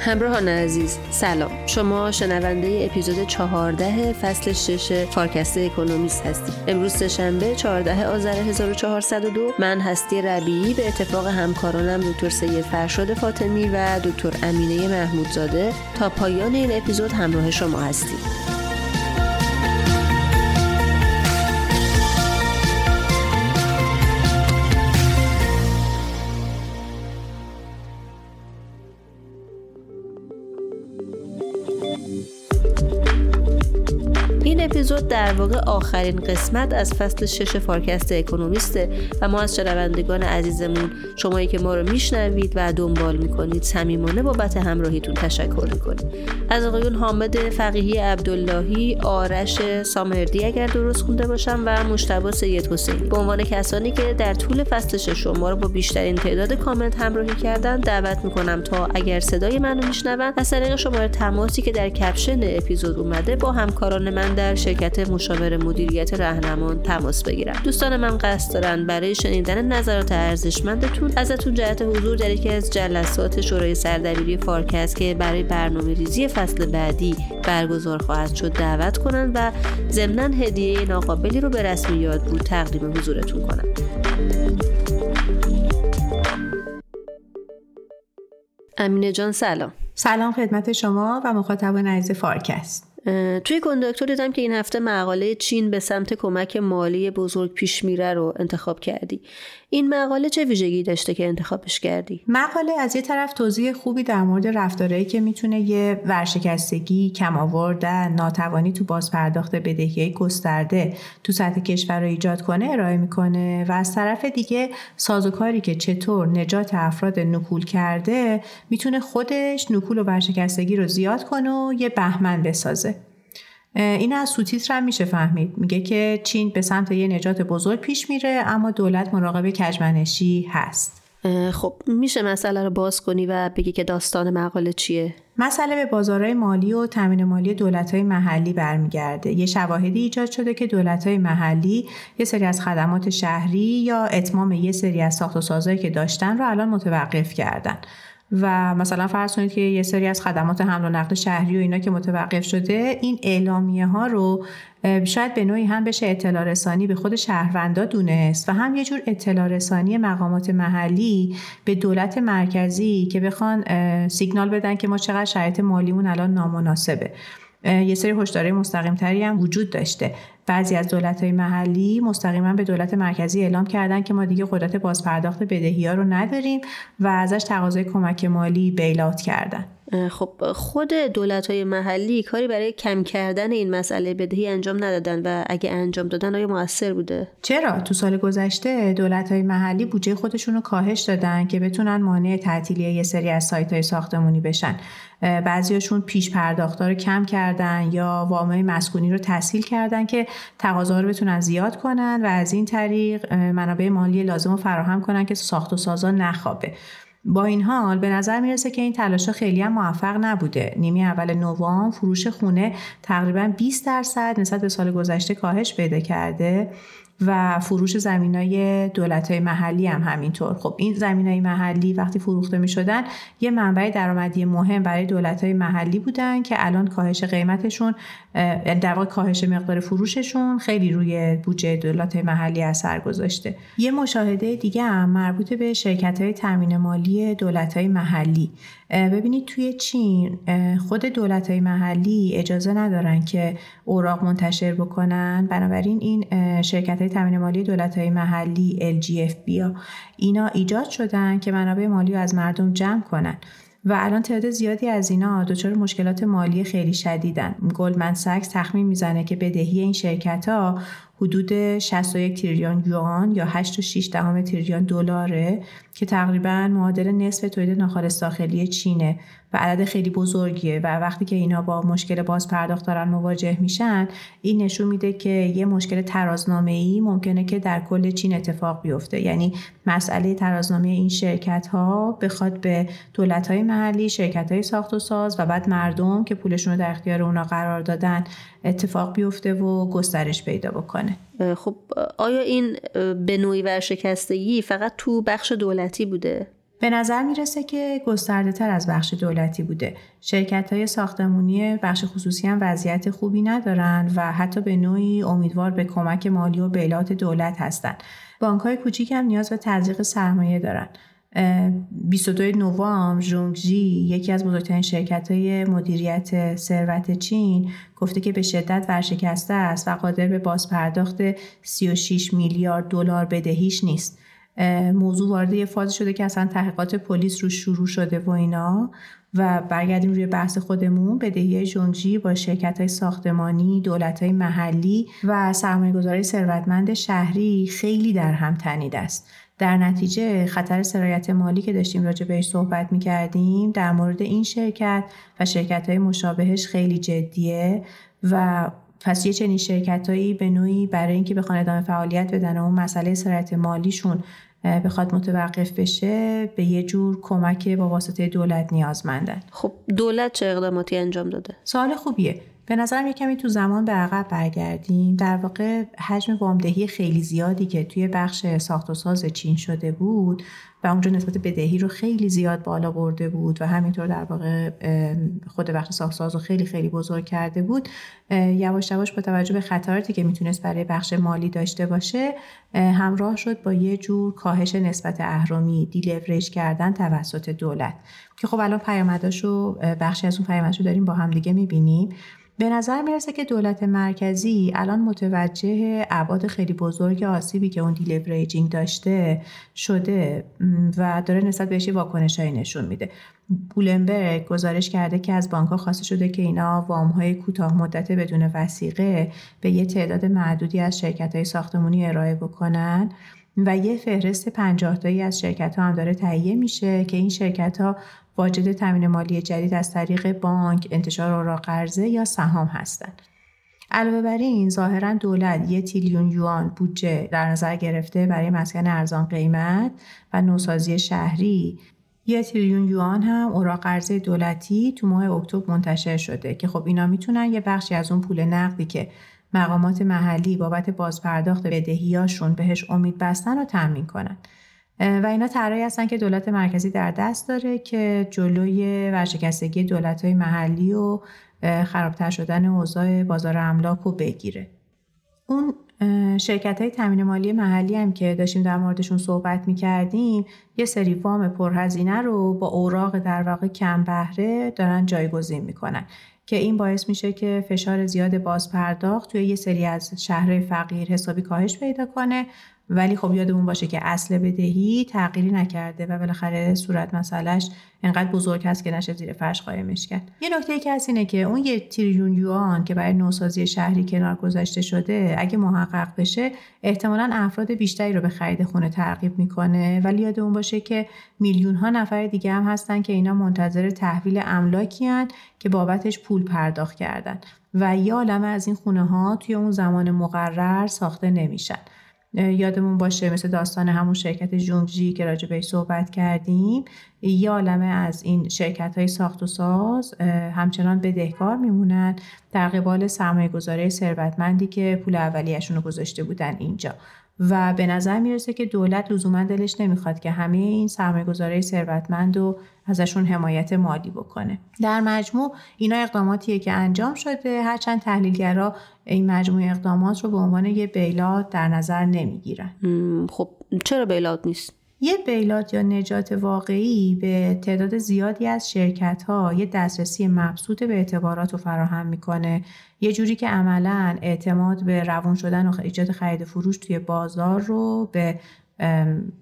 همراهان عزیز سلام. شما شنونده اپیزود 14 فصل 6 فارکست اکونومیست هستید. امروز سهشنبه 14 آذر 1402 من هستی ربیعی. به اتفاق همکارانم دکتر سید فرشاد فاطمی و دکتر امینه محمودزاده تا پایان این اپیزود همراه شما هستیم. thank you اپیزود در واقع آخرین قسمت از فصل شش فارکست اکونومیسته و ما از شنوندگان عزیزمون شمایی که ما رو میشنوید و دنبال می‌کنید صمیمانه بابت همراهیتون تشکر می‌کنیم. از آقایون حامد فقیهی عبداللهی آرش سامردی اگر درست خونده باشم و مجتبی سید حسینی. به عنوان کسانی که در طول فصل شش ما رو با بیشترین تعداد کامنت همراهی کردن دعوت می‌کنم تا اگر صدای منو میشنوند از طریق شماره تماسی که در caption اپیزود اومده با همکاران من در شرکت مشاور مدیریت رهنمان تماس بگیرم. دوستان من قصد دارن برای شنیدن نظرات ارزشمندتون ازتون جهت حضور در یکی از جلسات شورای سردبیری فارکست که برای برنامه ریزی فصل بعدی برگزار خواهد شد دعوت کنند و ضمنا هدیه ناقابلی رو به رسم یادبود تقدیم حضورتون کنند امینه جان سلام. سلام خدمت شما و مخاطبان عزیز فارکست. توی کنداکتور دیدم که این هفته مقاله چین به سمت کمک مالی بزرگ پیش میره رو انتخاب کردی. این مقاله چه ویژگی داشته که انتخابش کردی؟ مقاله از یه طرف توضیح خوبی در مورد رفتارهایی که می‌تونه یه ورشکستگی کم آوردن ناتوانی تو باز پرداخت بدهی گسترده تو سطح کشور رو ایجاد کنه ارائه می‌کنه و از طرف دیگه سازوکاری که چطور نجات افراد نکول کرده می‌تونه خودش نکول و ورشکستگی رو زیاد کنه و یه بهمن بسازه. این از سوتیتر هم میشه فهمید میگه که چین به سمت یه نجات بزرگ پیش میره اما دولت مراقب کجمنشی هست خب میشه مسئله رو باز کنی و بگی که داستان مقاله چیه؟ مسئله به بازارهای مالی و تامین مالی دولت‌های محلی برمیگرده. یه شواهدی ایجاد شده که دولت‌های محلی یه سری از خدمات شهری یا اتمام یه سری از ساخت و سازهایی که داشتن رو الان متوقف کردن. و مثلا فرض کنید که یه سری از خدمات حمل و نقل شهری و اینا که متوقف شده این اعلامیه ها رو شاید به نوعی هم بشه اطلاع رسانی به خود شهروندا دونست و هم یه جور اطلاع رسانی مقامات محلی به دولت مرکزی که بخوان سیگنال بدن که ما چقدر شرایط مالیمون الان نامناسبه. یه سری هشدارهای مستقیم تری هم وجود داشته. بعضی از دولت های محلی مستقیما به دولت مرکزی اعلام کردن که ما دیگه قدرت بازپرداخت بدهی ها رو نداریم و ازش تقاضای کمک مالی بیلات کردن. خب خود دولت های محلی کاری برای کم کردن این مسئله بدهی انجام ندادن و اگه انجام دادن آیا موثر بوده؟ چرا؟ تو سال گذشته دولت های محلی بودجه خودشون رو کاهش دادن که بتونن مانع تعطیلی یه سری از سایت های ساختمونی بشن. بعضیاشون پیش پرداخت رو کم کردن یا وامای مسکونی رو تسهیل کردن که تقاضا رو بتونن زیاد کنن و از این طریق منابع مالی لازم رو فراهم کنن که ساخت و سازا نخوابه. با این حال به نظر می‌رسه که این تلاش خیلی هم موفق نبوده. نیمی اول نوامبر فروش خونه تقریبا 20 درصد نسبت به سال گذشته کاهش پیدا کرده. و فروش زمین های دولت های محلی هم همینطور. خب این زمین های محلی وقتی فروخته می شدن یه منبع درآمدی مهم برای دولت های محلی بودن که الان کاهش قیمتشون در واقع کاهش مقدار فروششون خیلی روی بودجه دولت های محلی اثر گذاشته. یه مشاهده دیگه هم مربوط به شرکت های تامین مالی دولت های محلی. ببینید توی چین خود دولت های محلی اجازه ندارن که اوراق منتشر بکنن. بنابراین این شرکت های تامین مالی دولت های محلی LGFB اینا ایجاد شدن که منابع مالی رو از مردم جمع کنن. و الان تعداد زیادی از اینا دچار مشکلات مالی خیلی شدیدن. گلدمن ساکس تخمین می‌زنه که بدهی این شرکت ها حدود 61 تریلیون یوان یا 8.6 دهم تریلیون دلاره که تقریبا معادل نصف تولید ناخالص داخلی چینه و عدد خیلی بزرگیه و وقتی که اینا با مشکل باز پرداخت دارن مواجه میشن این نشون میده که یه مشکل ترازنامه ای ممکنه که در کل چین اتفاق بیفته. یعنی مسئله ترازنامه این شرکت ها بخواد به دولت های محلی شرکت های ساخت و ساز و بعد مردم که پولشون رو در اختیار اونا قرار دادن اتفاق بیفته و گسترش پیدا بکنه خب آیا این به نوعی ورشکستگی فقط تو بخش دولتی بوده به نظر می‌رسه که گسترده تر از بخش دولتی بوده. شرکت های ساختمونی بخش خصوصی هم وضعیت خوبی ندارن و حتی به نوعی امیدوار به کمک مالی و بیلات دولت هستند. بانک های کوچیک هم نیاز به تزریق سرمایه دارن. 22 نوامبر ژونگژی یکی از بزرگترین شرکت های مدیریت ثروت چین گفته که به شدت ورشکسته است و قادر به بازپرداخت 36 میلیارد دلار بدهیش نیست. موضوع وارد یه فاز شده که اصلا تحقیقات پلیس رو شروع شده و اینا و برگردیم روی بحث خودمون بدهی ژونجی با شرکت های ساختمانی، دولت های محلی و سرمایه گذاری ثروتمند شهری خیلی در هم تنیده است. در نتیجه خطر سرایت مالی که داشتیم راجع بهش صحبت می کردیم در مورد این شرکت و شرکت های مشابهش خیلی جدیه و پس یه چنین شرکت هایی به نوعی برای اینکه بخوان ادامه فعالیت بدن و اون مسئله سرایت مالیشون بخواد متوقف بشه به یه جور کمک با واسطه دولت نیازمندن خب دولت چه اقداماتی انجام داده؟ سوال خوبیه به نظرم یه کمی تو زمان به عقب برگردیم. در واقع حجم وامدهی خیلی زیادی که توی بخش ساخت و ساز چین شده بود و اونجا نسبت بدهی رو خیلی زیاد بالا برده بود و همینطور در واقع خود بخش ساخت ساز رو خیلی خیلی بزرگ کرده بود یواش یواش با توجه به خطراتی که می‌تونست برای بخش مالی داشته باشه همراه شد با یه جور کاهش نسبت اهرمی deleverage کردن توسط دولت. که خب الان پیامداشو بخشی از اون پیامدشو داریم با هم دیگه می‌بینیم. به نظر می‌رسه که دولت مرکزی الان متوجه ابعاد خیلی بزرگ آسیبی که اون deleveraging داشته شده و داره نسبت بهش واکنش نشون میده. بولنبرگ گزارش کرده که از بانک خواسته شده که اینا وام های کوتاه مدت بدون وسیقه به یه تعداد معدودی از شرکت های ساختمونی ارائه بکنن و یه فهرست پنجاه تایی از شرکت ها هم داره تهیه میشه که این شرکت ها واجد تامین مالی جدید از طریق بانک، انتشار اوراق قرضه یا سهام هستند. علاوه بر این ظاهرا دولت یک تریلیون یوان بودجه در نظر گرفته برای مسکن ارزان قیمت و نوسازی شهری یک تریلیون یوان هم اوراق قرضه دولتی تو ماه اکتبر منتشر شده که خب اینا می‌تونن یه بخشی از اون پول نقدی که مقامات محلی بابت بازپرداخت بدهیاشون بهش امید بستن رو تامین کنن و اینا طرحی هستن که دولت مرکزی در دست داره که جلوی ورشکستگی دولت های محلی و خرابتر شدن اوضاع بازار املاک رو بگیره. اون شرکت های تامین مالی محلی هم که داشتیم در موردشون صحبت می کردیم یه سری وام پرهزینه رو با اوراق در واقع کم بهره دارن جایگزین می‌کنن که این باعث میشه که فشار زیاد بازپرداخت توی یه سری از شهرهای فقیر حسابی کاهش پیدا کنه ولی خب یادمون باشه که اصل بدهی تغییری نکرده و بالاخره صورت مسئلهش انقدر بزرگ هست که نشه زیر فرش قایمش کرد. یه نکته که هست اینه که اون یه تریلیون یوان که برای نوسازی شهری کنار گذاشته شده اگه محقق بشه احتمالا افراد بیشتری رو به خرید خونه ترغیب می‌کنه. ولی یادمون باشه که میلیون ها نفر دیگه هم هستن که اینا منتظر تحویل املاکی هن که بابتش پول پرداخت کردن. و یه عالمه از این خونه ها توی اون زمان مقرر ساخته نمیشن. یادمون باشه مثل داستان همون شرکت جونگجی که راجع بهش صحبت کردیم یه عالمه از این شرکت های ساخت و ساز همچنان بدهکار میمونن در قبال سرمایه گذاره ثروتمندی که پول اولیشون رو گذاشته بودن اینجا. و به نظر می‌رسه که دولت لزوما دلش نمی‌خواد که همه این سرمایه گذاره ثروتمند رو ازشون حمایت مالی بکنه. در مجموع اینا اقداماتیه که انجام شده هرچند تحلیلگرا این مجموع اقدامات رو به عنوان یه بیلات در نظر نمی‌گیرن. خب چرا بیلات نیست؟ یه بیلات یا نجات واقعی به تعداد زیادی از شرکت ها یه دسترسی مبسوط به اعتبارات رو فراهم می‌کنه. یه جوری که عملا اعتماد به روان شدن و ایجاد خرید فروش توی بازار رو به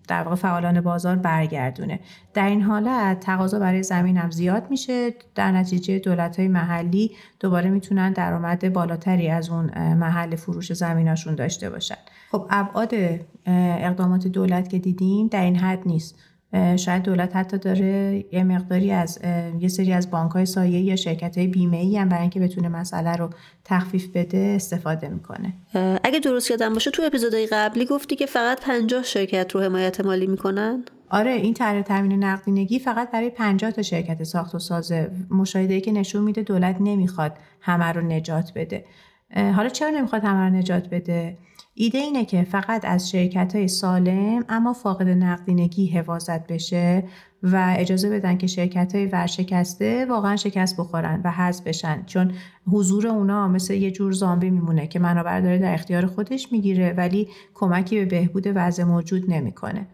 در واقع فعالان بازار برگردونه. در این حالت تقاضا برای زمین هم زیاد میشه. در نتیجه دولت های محلی دوباره می‌تونن درآمد بالاتری از اون محل فروش زمیناشون داشته باشن. خب ابعاد اقدامات دولت که دیدیم در این حد نیست. شاید دولت حتی داره یه مقداری از یه سری از بانک های سایه یا شرکت های بیمه ای هم برای اینکه بتونه مسئله رو تخفیف بده استفاده می‌کنه. اگه درست یادم باشه تو اپیزودهای قبلی گفتی که فقط 50 شرکت رو حمایت مالی می‌کنن؟ آره این طرح تامین نقدینگی فقط برای 50 تا شرکت ساخت و سازه مشاهده که نشون میده دولت نمی‌خواد همه رو نجات بده. حالا چرا نمی‌خواد همه رو نجات بده؟ ایده اینه که فقط از شرکت های سالم اما فاقد نقدینگی حفاظت بشه و اجازه بدن که شرکت های ورشکسته واقعا شکست بخورن و حذف بشن. چون حضور اونا مثل یه جور زامبی میمونه که منابع داره در اختیار خودش می‌گیره ولی کمکی به بهبود وضع موجود نمی‌کنه.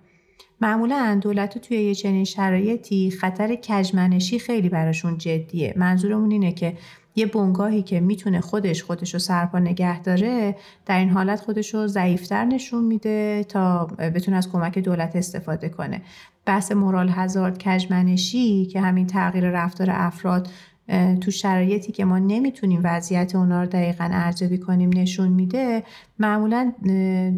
معمولا دولت توی یه چنین شرایطی خطر کجمنشی خیلی براشون جدیه. منظورمون اینه که یه بنگاهی که می‌تونه خودش خودش رو سرپا نگه داره در این حالت خودش رو ضعیفتر نشون میده تا بتونه از کمک دولت استفاده کنه. بحث مورال هزارد کجمنشی که همین تغییر رفتار افراد تو شرایطی که ما نمی‌تونیم وضعیت اونا رو دقیقا ارزیابی کنیم نشون میده معمولا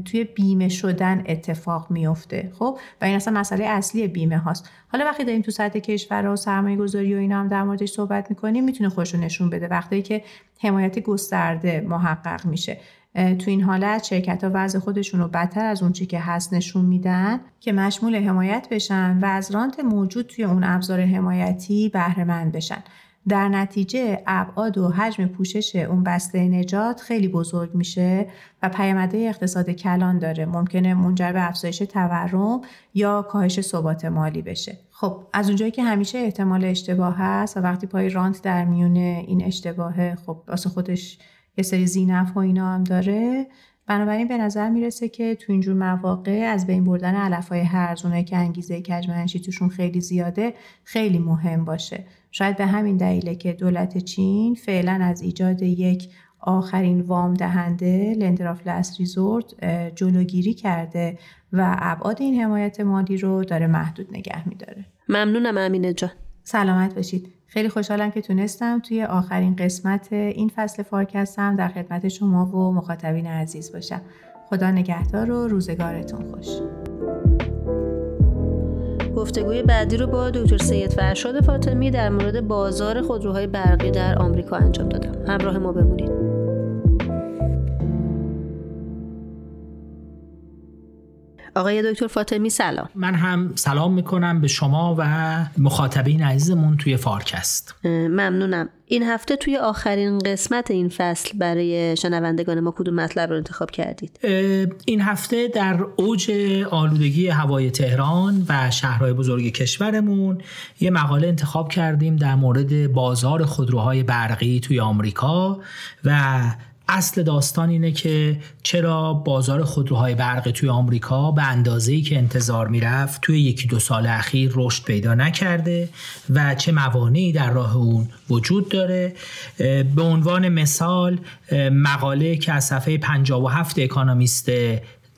توی بیمه شدن اتفاق میفته خب؟ و این اصلا مسئله اصلی بیمه هاست. حالا وقتی داریم تو سطح کشور و سرمایه گذاری و اینا هم در موردش صحبت می‌کنیم می‌تونه خوش نشون بده وقتی که حمایت گسترده محقق میشه. تو این حالت شرکت ها وضع خودشون رو بدتر از اون چی که هست نشون میدن که مشمول حمایت بشن و از رانت موجود توی اون ابزار حمایتی بهره بشن. در نتیجه ابعاد و حجم پوشش اون بسته نجات خیلی بزرگ میشه و پیامدهای اقتصاد کلان داره. ممکنه منجر به افزایش تورم یا کاهش ثبات مالی بشه. خب از اونجایی که همیشه احتمال اشتباه هست و وقتی پای رانت در میون این اشتباه خب واسه خودش یه سری زینف و اینا هم داره. بنابراین به نظر می‌رسه که تو اینجور مواقع از بین بردن علف های هرزونه که انگیزه کجمنشی توشون خیلی زیاده خیلی مهم باشه. شاید به همین دلیله که دولت چین فعلا از ایجاد یک آخرین وام دهنده لندر آف لاست ریزورت جلوگیری کرده و ابعاد این حمایت مالی رو داره محدود نگه میداره. ممنونم امینه جان. سلامت باشید. خیلی خوشحالم که تونستم توی آخرین قسمت این فصل فارکستم در خدمت شما و مخاطبین عزیز باشم. خدا نگهدار و روزگارتون خوش. گفتگوی بعدی رو با دکتر سید فرشاد فاطمی در مورد بازار خودروهای برقی در آمریکا انجام دادم. همراه ما بمونید. آقای دکتر فاطمی سلام. من هم سلام می‌کنم به شما و مخاطبین عزیزمون توی فارکست ممنونم. این هفته توی آخرین قسمت این فصل برای شنوندگان ما کدوم مطلب رو انتخاب کردید؟ این هفته در اوج آلودگی هوای تهران و شهرهای بزرگ کشورمون یه مقاله انتخاب کردیم در مورد بازار خودروهای برقی توی آمریکا و اصل داستان اینه که چرا بازار خودروهای برقی توی آمریکا به اندازه‌ای که انتظار می‌رفت توی یکی دو سال اخیر رشد پیدا نکرده و چه موانعی در راه اون وجود داره. به عنوان مثال مقاله که از صفحه 57 اکانومیست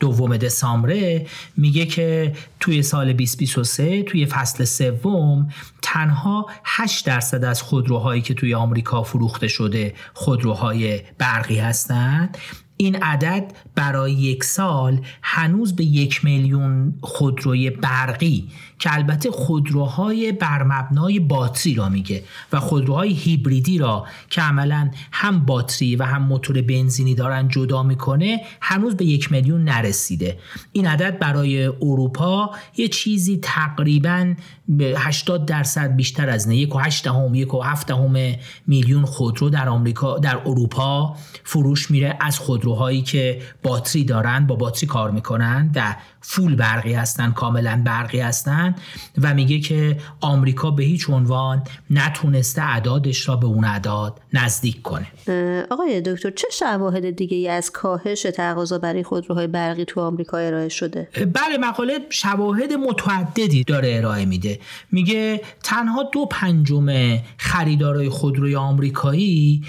دوم دسامبره میگه که توی سال 2023 توی فصل سوم تنها 8 درصد از خودروهایی که توی آمریکا فروخته شده خودروهای برقی هستند. این عدد برای یک سال هنوز به یک میلیون خودروی برقی که البته خودروهای بر مبنای باتری را میگه و خودروهای هیبریدی را که عملا هم باتری و هم موتور بنزینی دارن جدا می‌کنه هنوز به یک میلیون نرسیده. این عدد برای اروپا یه چیزی تقریبا به 80 درصد بیشتر از نه یک و هشت هم یک و هفت هم میلیون خودرو در آمریکا در اروپا فروش میره از خودروهایی که باتری دارن با باتری کار می‌کنن و فول برقی هستن کاملا برقی هستن. و میگه که آمریکا به هیچ عنوان نتونسته اعدادش را به اون اعداد نزدیک کنه. آقای دکتر چه شواهد دیگه ای از کاهش تقاضا برای خودروهای برقی تو آمریکا ارائه شده؟ بله مقاله شواهد متعددی داره ارائه میده. میگه تنها دو پنجم خریدارای خودروی آمریکایی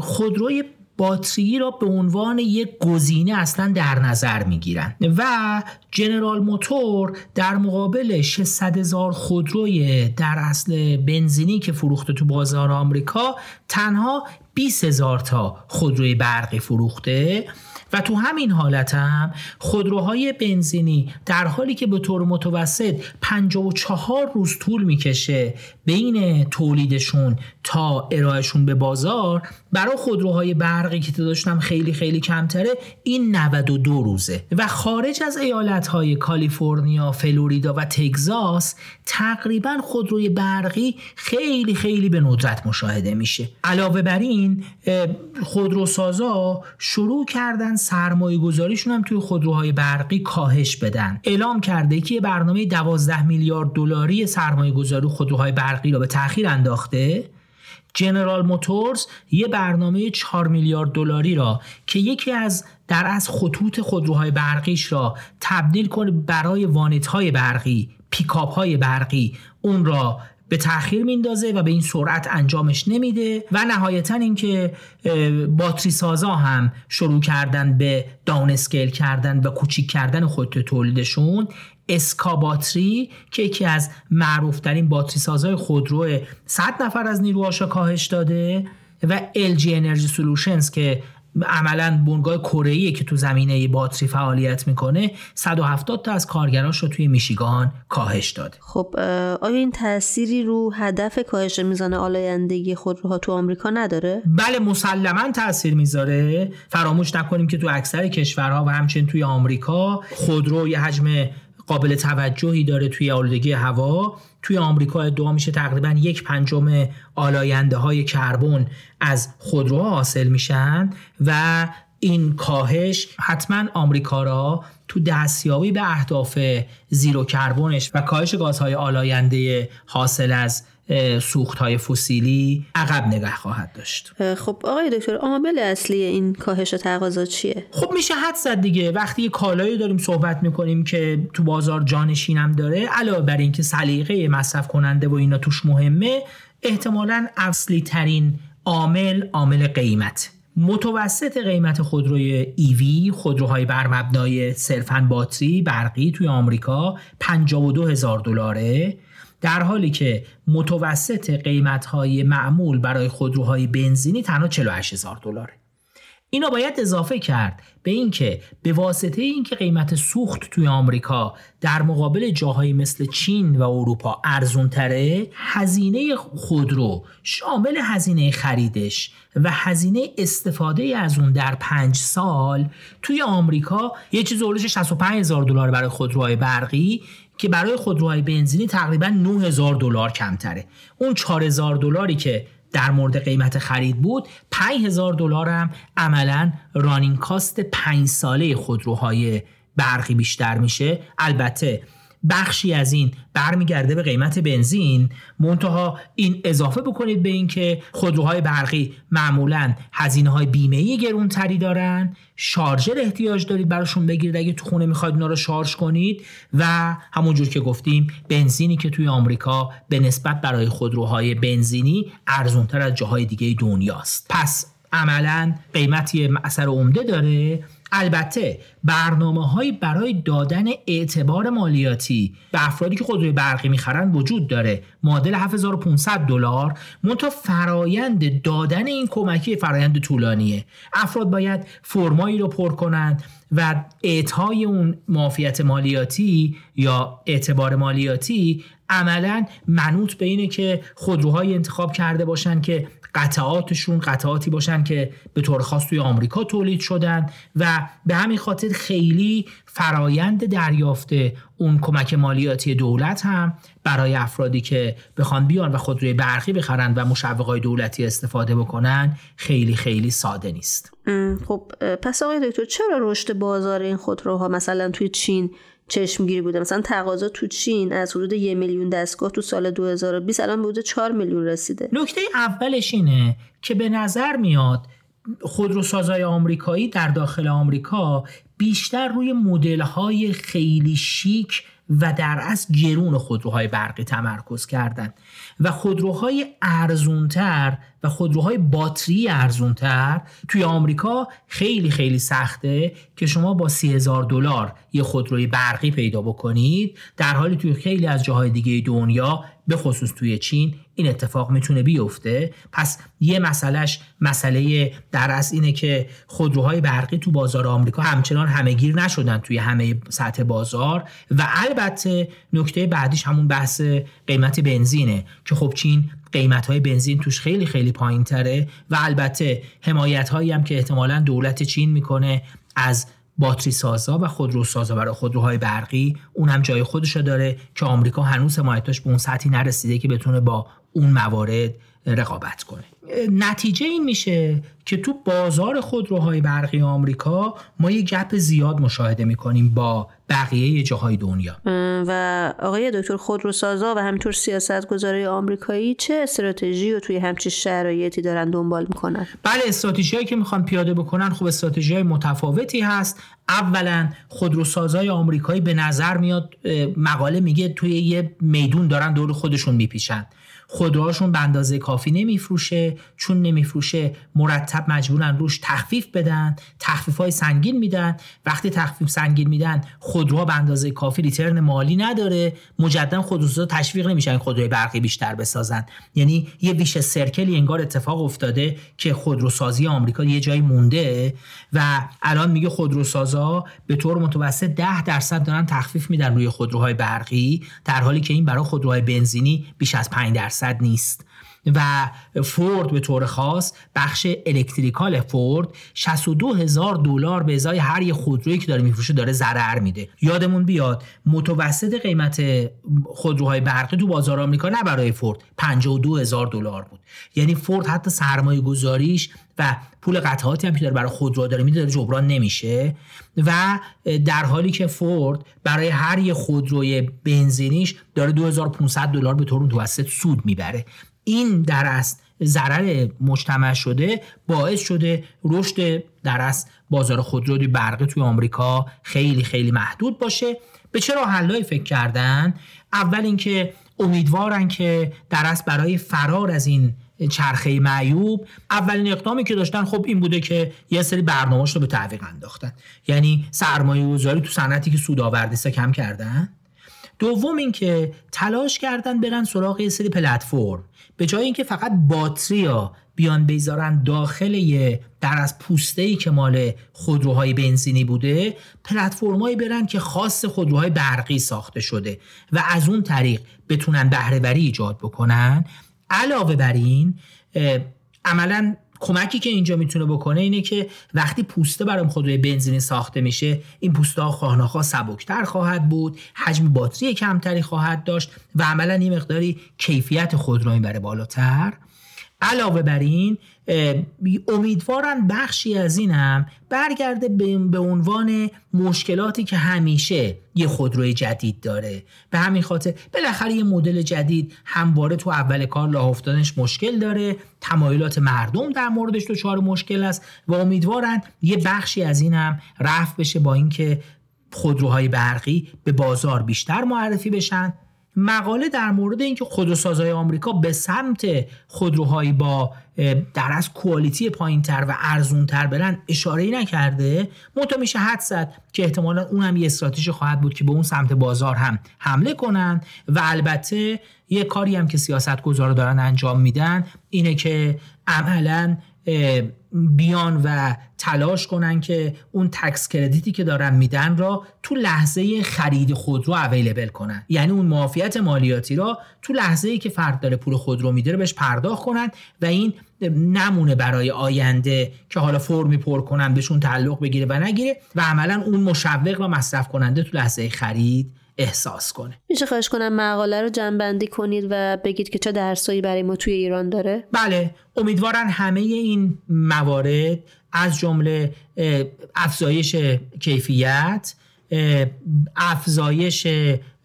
خودروی باتری را به عنوان یک گزینه اصلا در نظر می‌گیرن و جنرال موتور در مقابل 600 هزار خودروی در اصل بنزینی که فروخته تو بازار آمریکا تنها 20 هزار تا خودروی برقی فروخته. و تو همین حالت هم خودروهای بنزینی در حالی که به طور متوسط 54 روز طول می‌کشه بین تولیدشون تا ارائهشون به بازار برای خودروهای برقی که داشتم خیلی خیلی کمتره این 92 روزه. و خارج از ایالتهای کالیفرنیا، فلوریدا و تگزاس تقریبا خودروی برقی خیلی خیلی به ندرت مشاهده میشه. علاوه بر این خودروسازا شروع کردن سرمایه گذاریشون هم توی خودروهای برقی کاهش بدن. اعلام کرده که یه برنامه 12 میلیارد دلاری سرمایه گذاری خودروهای برقی رو به تاخیر انداخته. جنرال موتورز یه برنامه 4 میلیارد دلاری را که یکی از در از خطوط خودروهای برقیش را تبدیل کنه برای وانت های برقی پیکاپ های برقی اون را به تاخیر میندازه و به این سرعت انجامش نمیده و نهایتا اینکه باتری سازا هم شروع کردن به داون اسکیل کردن و کوچیک کردن خود تولیدشون. اسکا باتری که یکی از معروفترین باتری سازهای خودرو 100 نفر از نیروهاش کاهش داده و LG Energy Solutions که عملا بنگاه کره که تو زمینه باتری فعالیت می‌کنه 170 تا از کارگراش رو توی میشیگان کاهش داده. خب آیا این تأثیری رو هدف کاهش میزان آلایندگی خودروها تو آمریکا نداره؟ بله مسلما تاثیر می‌ذاره. فراموش نکنیم که تو اکثر کشورها و همچنین توی آمریکا خودرو یه حجم قابل توجهی داره توی آلودگی هوا. توی آمریکا ادعا میشه تقریبا یک پنجم آلاینده های کربن از خودروها حاصل میشن و این کاهش حتما آمریکا را تو دستیابی به اهداف زیرو کربنش و کاهش گازهای آلاینده حاصل از سوخت های فسیلی عقب نگه خواهد داشت. خب آقای دکتر عامل اصلی این کاهش تقاضا چیه؟ خب میشه حد زد دیگه. وقتی یه کالایی داریم صحبت می‌کنیم که تو بازار جانشینم داره علاوه بر اینکه سلیقه مصرف کننده و اینا توش مهمه احتمالا اصلی ترین عامل عامل قیمت. متوسط قیمت خودروی ایوی خودروهای بر مبنای صرفا باتری برقی توی آمریکا 52 هزار دلاره. در حالی که متوسط قیمت های معمول برای خودروهای بنزینی تنها 48 هزار دلاره. اینا باید اضافه کرد به اینکه به واسطه اینکه قیمت سوخت توی آمریکا در مقابل جاهایی مثل چین و اروپا ارزون تره هزینه خودرو شامل هزینه خریدش و هزینه استفاده از اون در پنج سال توی آمریکا یه چیز اولش 65 هزار دلار برای خودروهای برقی که برای خودروهای بنزینی تقریبا 9000 دلار کمتره. اون 4000 دلاری که در مورد قیمت خرید بود 5000 دلار هم عملا رانینگ کاست 5 ساله خودروهای برقی بیشتر میشه. البته بخشی از این برمیگرده به قیمت بنزین منتها این اضافه بکنید به اینکه خودروهای برقی معمولا هزینه های بیمه ای گرونتری دارن. شارژر احتیاج دارید براشون بگیرید اگه تو خونه می‌خواید اونا رو شارژ کنید. و همونجور که گفتیم بنزینی که توی آمریکا به نسبت برای خودروهای بنزینی ارزونتر از جاهای دیگه دنیاست. پس عملا قیمتی اثر عمده داره. البته برنامه های برای دادن اعتبار مالیاتی به افرادی که خودروی برقی می‌خرن وجود داره. معادل 7500 دلار منتها فرایند دادن این کمکی فرایند طولانیه. افراد باید فرمایی رو پر کنند و اعطای اون معافیت مالیاتی یا اعتبار مالیاتی عملا منوط به اینه که خودروهای انتخاب کرده باشن که قطعاتشون قطعاتی باشن که به طور خاص توی آمریکا تولید شدن و به همین خاطر خیلی فرایند دریافت اون کمک مالیاتی دولت هم برای افرادی که بخوان بیان و خودروی برقی بخرن و مشوقای دولتی استفاده بکنن خیلی خیلی ساده نیست. خب پس آقای دکتر چرا رشد بازار این خودروها مثلا توی چین چشمگیری بوده. مثلا تقاضا تو چین از حدود یه میلیون دستگاه تو سال 2020 الان حدود 4 میلیون رسیده. نکته اولش اینه که به نظر میاد خودروسازای آمریکایی در داخل آمریکا بیشتر روی مدل های خیلی شیک و در از گرون خودروهای برقی تمرکز کردند. و خودروهای ارزونتر و خودروهای باتری ارزونتر توی آمریکا خیلی خیلی سخته که شما با سی هزار دلار یه خودروی برقی پیدا بکنید در حالی توی خیلی از جاهای دیگه دنیا به خصوص توی چین این اتفاق می‌تونه بیفته. پس یه مسئلهش مسئله در از اینه که خودروهای برقی تو بازار آمریکا همچنان همهگیر نشدن توی همه سطح بازار و البته نکته بعدیش همون بحث قیمت بنزینه که خب چین قیمت های بنزین توش خیلی خیلی پایین تره و البته حمایت هایی هم که احتمالا دولت چین می‌کنه از باتری سازا و خودرو سازا برای خودروهای برقی اون هم جای خودش داره که آمریکا هنوز حمایتاش به اون سطحی نرسیده که بتونه با اون موارد رقابت کنه. نتیجه این میشه که تو بازار خودروهای برقی آمریکا ما یه گپ زیاد مشاهده می‌کنیم با بقیه جاهای دنیا. و آقای دکتر خودروسازا و همینطور سیاست گذاره آمریکایی چه استراتژی رو توی همچین شرایطی دارن دنبال می‌کنن؟ بله استراتژی که می‌خوان پیاده بکنن خب استراتژی متفاوتی هست. اولا خودروسازای آمریکایی به نظر میاد مقاله میگه توی یه میدون دارن دور خودشون میپیشن خودروهاشون به اندازه کافی نمیفروشه چون نمیفروشه مرتب مجبورن روش تخفیف بدن تخفیف های سنگین میدن. وقتی تخفیف سنگین میدن خودروها به اندازه کافی ریترن مالی نداره. مجددا خودروسازا تشویق نمیشن خودروی برقی بیشتر بسازن. یعنی یه ویش سرکلی انگار اتفاق افتاده که خودروسازی آمریکا یه جایی مونده و الان میگه خودروسازا به طور متوسط 10 درصد دارن تخفیف میدن روی خودروهای برقی در حالی که این برای خودروهای بنزینی بیش از 5 درصد. نیست. و فورد به طور خاص بخش الکتریکال فورد 62 هزار دلار به ازای هر یه خودرویی که داره میفروشه داره ضرر میده. یادمون بیاد متوسط قیمت خودروهای برقی تو بازار آمریکا نه برای فورد 52 هزار دلار بود. یعنی فورد حتی سرمایه گذاریش و پول قطعاتی هم که داره برای خودرو داره میده داره جبران نمیشه. و در حالی که فورد برای هر یه خودروی بنزینیش داره 2500 دلار به طور متوسط سود می‌بره. این در است ضرر مجتمع شده باعث شده رشد در است بازار خودروی برقی توی آمریکا خیلی خیلی محدود باشه. به چرا حلای فکر کردن؟ اول اینکه امیدوارن که در است برای فرار از این چرخه معیوب. اولین اقدامی که داشتن خب این بوده که یه سری برنامه‌اش رو به تعویق انداختن. یعنی سرمایه گذاری تو صنعتی که سود آورده کم کردن. دوم اینکه تلاش کردن برن سراغ یه سری پلتفرم. به جای اینکه فقط باتری ها بیان بذارن داخل یه در از پوسته ای که مال خودروهای بنزینی بوده پلتفرمایی برن که خاص خودروهای برقی ساخته شده و از اون طریق بتونن بهرهوری ایجاد بکنن. علاوه بر این عملا کمکی که اینجا می‌تونه بکنه اینه که وقتی پوسته برای خودروی بنزینی ساخته میشه این پوسته ها سبکتر خواهد بود حجم باتری کمتری خواهد داشت و عملا این مقداری کیفیت خودرو می‌بره بالاتر. علاوه بر این امیدوارن بخشی از این هم برگرده به عنوان مشکلاتی که همیشه یه خودروی جدید داره. به همین خاطر بالاخره یه مدل جدید همواره تو اول کار راه افتادنش مشکل داره. تمایلات مردم در موردش دچار مشکل است و امیدوارن یه بخشی از این هم رفت بشه با اینکه خودروهای برقی به بازار بیشتر معرفی بشن. مقاله در مورد اینکه خودروسازهای آمریکا به سمت خودروهایی با در از کوالیتی پایینتر و ارزونتر برن اشاره نکرده منتها میشه حد زد که احتمالا اون هم یه استراتژی خواهد بود که به اون سمت بازار هم حمله کنن و البته یه کاری هم که سیاست گذارا دارن انجام میدن اینه که عملا بیان و تلاش کنن که اون تکس کردیتی که دارن میدن را تو لحظه خرید خودرو اویلیبل کنن. یعنی اون معافیت مالیاتی را تو لحظه ای که فرد داره پول خودرو میده بهش پرداخت کنن و این نمونه برای آینده که حالا فرمی پر کنن بهشون تعلق بگیره و نگیره و عملا اون مشوق و مصرف کننده تو لحظه خرید احساس کنه. میشه خواهش کنم مقاله رو جنبندی کنید و بگید که چه درسایی برای ما توی ایران داره؟ بله امیدوارن همه این موارد از جمله افزایش کیفیت افزایش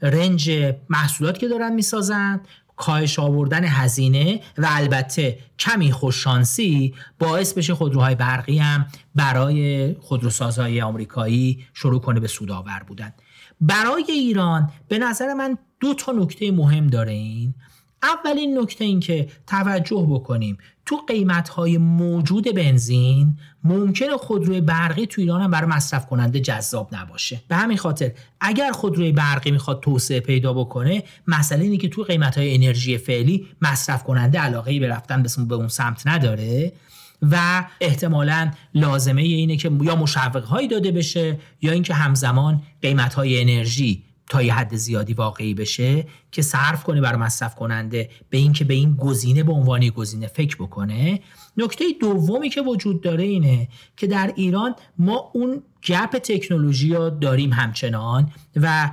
رنج محصولات که دارن می‌سازند کاهش آوردن هزینه و البته کمی خوششانسی باعث بشه خودروهای برقی هم برای خودروسازهای آمریکایی شروع کنه به سودآور بودن. برای ایران به نظر من دو تا نکته مهم داره این. اولین نکته این که توجه بکنیم تو قیمت های موجود بنزین ممکنه خودروی برقی تو ایران هم برای مصرف کننده جذاب نباشه. به همین خاطر اگر خودروی برقی می‌خواد توسعه پیدا بکنه مسئله اینه که تو قیمت های انرژی فعلی مصرف کننده علاقه به رفتن به اون سمت نداره. و احتمالا لازمه اینه که یا مشوق هایی داده بشه یا اینکه همزمان قیمت های انرژی تا یه حد زیادی واقعی بشه که صرف کنه برای مصرف کننده به اینکه به این گزینه به عنوان گزینه فکر بکنه. نکته دومی که وجود داره اینه که در ایران ما اون گپ تکنولوژی رو داریم همچنان و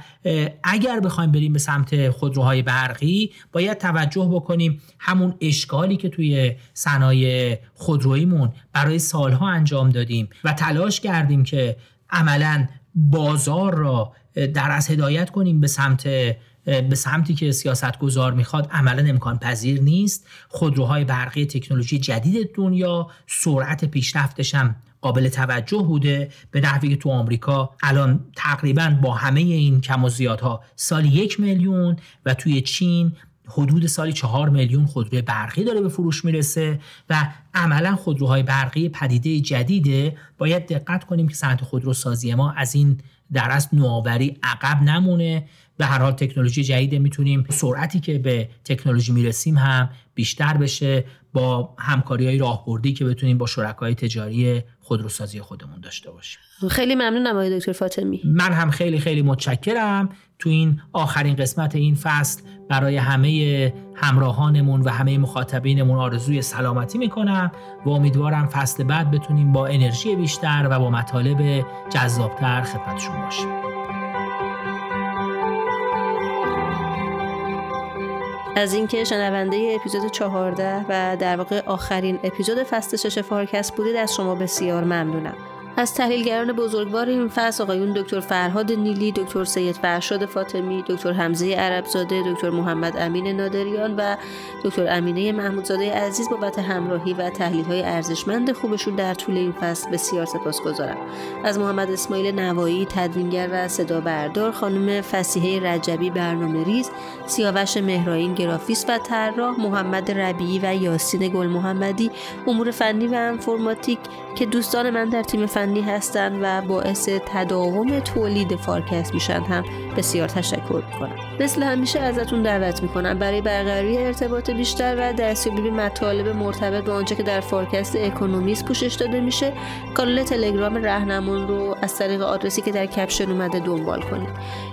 اگر بخوایم بریم به سمت خودروهای برقی باید توجه بکنیم همون اشکالی که توی صنایع خودرویمون برای سالها انجام دادیم و تلاش کردیم که عملا بازار را در از هدایت کنیم به سمت به سمتی که سیاست گذار می‌خواد عملا امکان پذیر نیست. خودروهای برقی تکنولوژی جدید دنیا سرعت پیشرفتش هم قابل توجه بوده. به نحوی تو آمریکا الان تقریبا با همه این کم و زیادها سالی یک میلیون و توی چین حدود سالی چهار میلیون خودروی برقی داره به فروش می‌رسه و عملا خودروهای برقی پدیده جدیده. باید دقت کنیم که صنعت خودروسازی ما از این در از نوآوری عقب نمونه. به هر حال تکنولوژی جدید می‌تونیم سرعتی که به تکنولوژی می‌رسیم هم بیشتر بشه با همکاری های راهبردی که بتونیم با شرکای تجاری خودروسازی خودمون داشته باشیم. خیلی ممنونم آقای دکتر فاطمی. من هم خیلی خیلی متشکرم. تو این آخرین قسمت این فصل برای همه همراهانمون و همه مخاطبینمون آرزوی سلامتی می‌کنم و امیدوارم فصل بعد بتونیم با انرژی بیشتر و با مطالب جذابتر خدمتشون باشیم. از اینکه شنونده اپیزود 14 و در واقع آخرین اپیزود فصل شش فارکست بودید از شما بسیار ممنونم. از تحلیلگران بزرگوار این فصل آقایون دکتر فرهاد نیلی، دکتر سید فرشاد فاطمی، دکتر حمزه عربزاده، دکتر محمد امین نادریان و دکتر امینه محمودزاده عزیز بابت همراهی و تحلیل های ارزشمند خوبشون در طول این فصل بسیار سپاسگزارم. از محمد اسماعیل نوایی، تدوینگر و صدا بردار، خانم فسیحه رجبی برنامه ریز، سیاوش مهراین گرافیست و طراح، محمد ربیعی و یاسین گل محمدی، امور فنی و انفورماتیک که دوستان من در تیم فنی هستند و باعث تداوم تولید فارکست میشن هم. بسیار تشکر می‌کنم. مثل همیشه ازتون دعوت می‌کنم. برای برقراری ارتباط بیشتر و دستیابی به مطالب مرتبط با آنچه که در فارکست اکونومیست پوشش داده میشه کانال تلگرام رهنمون رو از طریق آدرسی که در کپشن اومده دنبال کنید.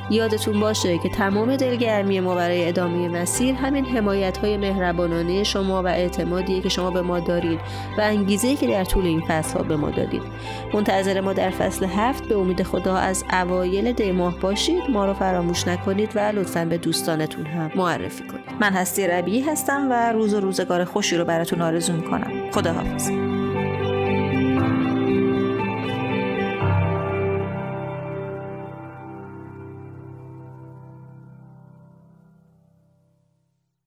یادتون باشه که تمام دلگرمی ما برای ادامه مسیر همین حمایت های مهربانانه شما و اعتمادیه که شما به ما دارید و انگیزه که در طول این فصل ها به ما دادید. منتظر ما در فصل هفت. به امید خدا از اوایل دی ماه باشید. ما رو فراموش نکنید و لطفا به دوستانتون هم معرفی کنید. من هستی ربیعی هستم و روز و روزگار خوشی رو براتون آرزو می‌کنم. خداحافظ.